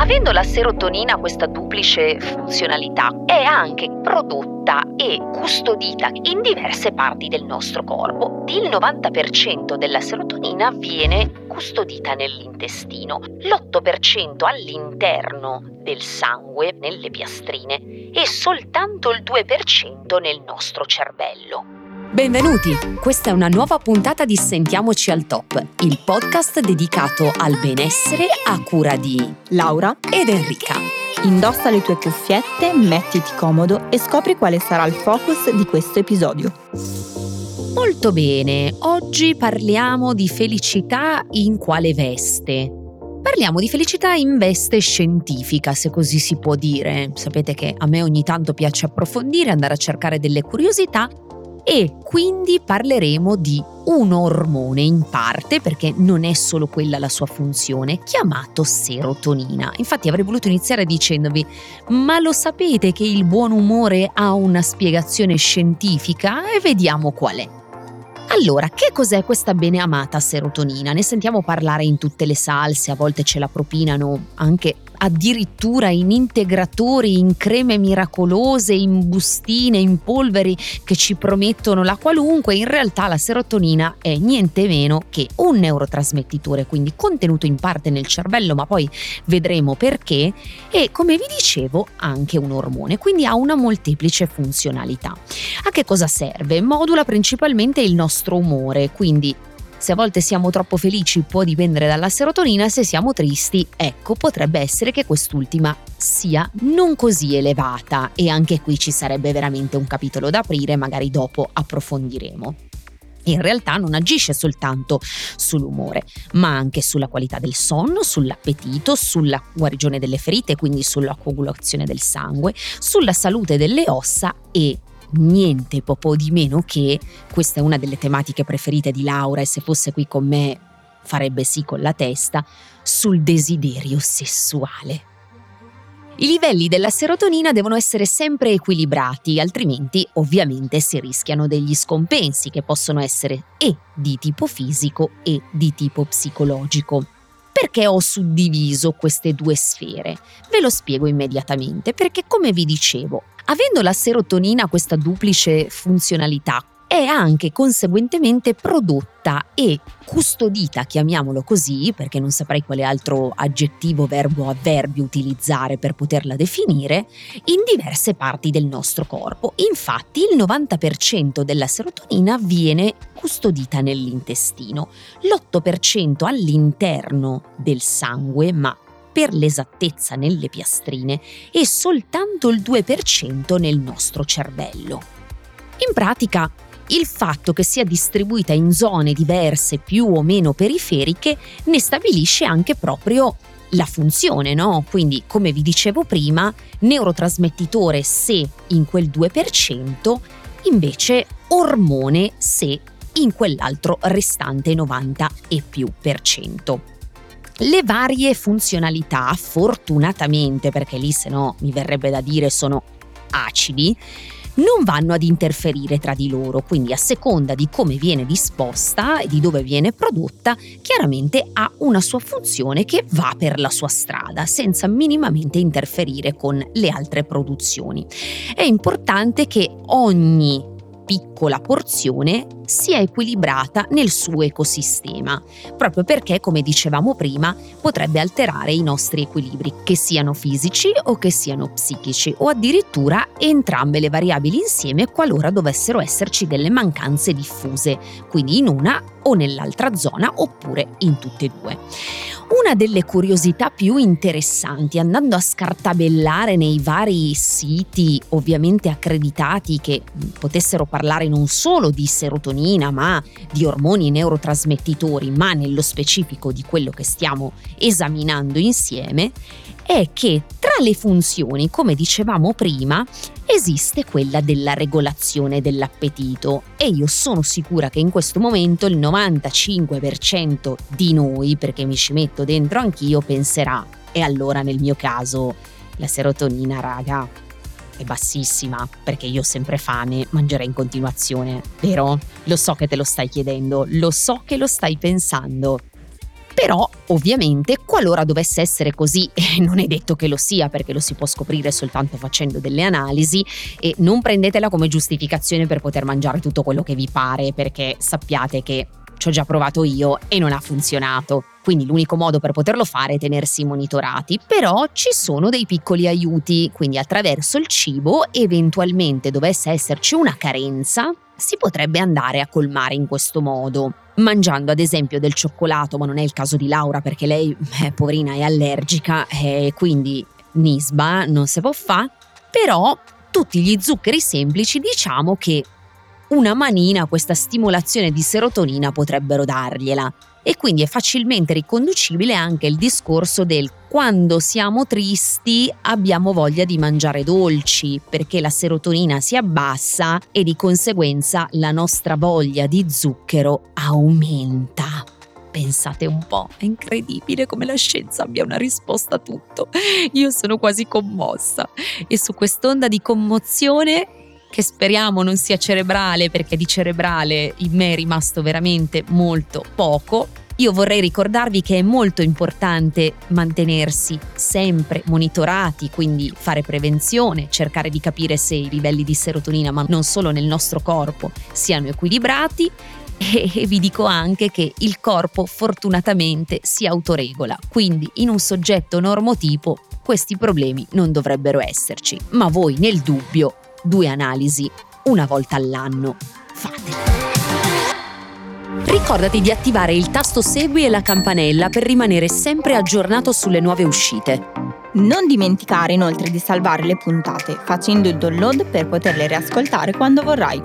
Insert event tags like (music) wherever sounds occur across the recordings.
Avendo la serotonina questa duplice funzionalità, è anche prodotta e custodita in diverse parti del nostro corpo. Il 90% della serotonina viene custodita nell'intestino, l'8% all'interno del sangue, nelle piastrine, e soltanto il 2% nel nostro cervello. Benvenuti! Questa è una nuova puntata di Sentiamoci al Top, il podcast dedicato al benessere a cura di Laura ed Enrica. Indossa le tue cuffiette, mettiti comodo e scopri quale sarà il focus di questo episodio. Molto bene, oggi parliamo di felicità in quale veste? Parliamo di felicità in veste scientifica, se così si può dire. Sapete che a me ogni tanto piace approfondire, andare a cercare delle curiosità e quindi parleremo di un ormone in parte, perché non è solo quella la sua funzione, chiamato serotonina. Infatti avrei voluto iniziare dicendovi, ma lo sapete che il buon umore ha una spiegazione scientifica? E vediamo qual è. Allora, che cos'è questa beneamata serotonina? Ne sentiamo parlare in tutte le salse, a volte ce la propinano anche addirittura in integratori, in creme miracolose, in bustine, in polveri che ci promettono la qualunque, in realtà la serotonina è niente meno che un neurotrasmettitore, quindi contenuto in parte nel cervello, ma poi vedremo perché, e come vi dicevo anche un ormone, quindi ha una molteplice funzionalità. A che cosa serve? Modula principalmente il nostro umore, quindi se a volte siamo troppo felici può dipendere dalla serotonina, se siamo tristi, ecco, potrebbe essere che quest'ultima sia non così elevata. E anche qui ci sarebbe veramente un capitolo da aprire, magari dopo approfondiremo. In realtà non agisce soltanto sull'umore, ma anche sulla qualità del sonno, sull'appetito, sulla guarigione delle ferite, quindi sulla coagulazione del sangue, sulla salute delle ossa e niente po' di meno che questa è una delle tematiche preferite di Laura e se fosse qui con me farebbe sì con la testa sul desiderio sessuale. I livelli della serotonina devono essere sempre equilibrati, altrimenti ovviamente si rischiano degli scompensi che possono essere e di tipo fisico e di tipo psicologico. Perché ho suddiviso queste due sfere? Ve lo spiego immediatamente, perché come vi dicevo, Avendo la serotonina questa duplice funzionalità, è anche conseguentemente prodotta e custodita, chiamiamolo così, perché non saprei quale altro aggettivo, verbo, avverbio utilizzare per poterla definire, in diverse parti del nostro corpo. Infatti il 90% della serotonina viene custodita nell'intestino, l'8% all'interno del sangue, ma per l'esattezza nelle piastrine e soltanto il 2% nel nostro cervello. In pratica, il fatto che sia distribuita in zone diverse più o meno periferiche ne stabilisce anche proprio la funzione, no? Quindi, come vi dicevo prima, neurotrasmettitore se in quel 2%, invece ormone se in quell'altro restante 90 e più per cento. Le varie funzionalità, fortunatamente, perché lì se no mi verrebbe da dire sono acidi, non vanno ad interferire tra di loro, quindi a seconda di come viene disposta e di dove viene prodotta, chiaramente ha una sua funzione che va per la sua strada, senza minimamente interferire con le altre produzioni. È importante che ogni piccola porzione sia equilibrata nel suo ecosistema, proprio perché, come dicevamo prima, potrebbe alterare i nostri equilibri, che siano fisici o che siano psichici, o addirittura entrambe le variabili insieme qualora dovessero esserci delle mancanze diffuse, quindi in una o nell'altra zona oppure in tutte e due. Una delle curiosità più interessanti, andando a scartabellare nei vari siti ovviamente accreditati che potessero parlare non solo di serotonina ma di ormoni neurotrasmettitori, ma nello specifico di quello che stiamo esaminando insieme, è che tra le funzioni, come dicevamo prima, esiste quella della regolazione dell'appetito e io sono sicura che in questo momento il 95% di noi, perché mi ci metto dentro anch'io, penserà e allora nel mio caso la serotonina, raga, è bassissima perché io ho sempre fame, mangerei in continuazione, vero? Lo so che te lo stai chiedendo, lo so che lo stai pensando. Però, ovviamente, qualora dovesse essere così, (laughs) e non è detto che lo sia perché lo si può scoprire soltanto facendo delle analisi, e non prendetela come giustificazione per poter mangiare tutto quello che vi pare, perché sappiate che ci ho già provato io e non ha funzionato. Quindi l'unico modo per poterlo fare è tenersi monitorati, però ci sono dei piccoli aiuti, quindi attraverso il cibo, eventualmente dovesse esserci una carenza, si potrebbe andare a colmare in questo modo. Mangiando ad esempio del cioccolato, ma non è il caso di Laura perché lei, eh, poverina, è allergica e quindi nisba non si può fare, però tutti gli zuccheri semplici diciamo che una manina questa stimolazione di serotonina potrebbero dargliela. E quindi è facilmente riconducibile anche il discorso del quando siamo tristi abbiamo voglia di mangiare dolci perché la serotonina si abbassa e di conseguenza la nostra voglia di zucchero aumenta. Pensate un po', è incredibile come la scienza abbia una risposta a tutto. Io sono quasi commossa e su quest'onda di commozione che speriamo non sia cerebrale perché di cerebrale in me è rimasto veramente molto poco. Io vorrei ricordarvi che è molto importante mantenersi sempre monitorati, quindi fare prevenzione, cercare di capire se i livelli di serotonina, ma non solo nel nostro corpo, siano equilibrati e vi dico anche che il corpo fortunatamente si autoregola, quindi in un soggetto normotipo questi problemi non dovrebbero esserci, ma voi nel dubbio due analisi una volta all'anno. Fatele. Ricordati di attivare il tasto Segui e la campanella per rimanere sempre aggiornato sulle nuove uscite. Non dimenticare inoltre di salvare le puntate facendo il download per poterle riascoltare quando vorrai.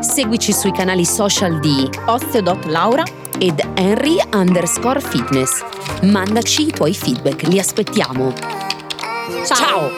Seguici sui canali social di Osteo.Laura ed Henry underscore fitness. Mandaci i tuoi feedback, li aspettiamo. Ciao! Ciao.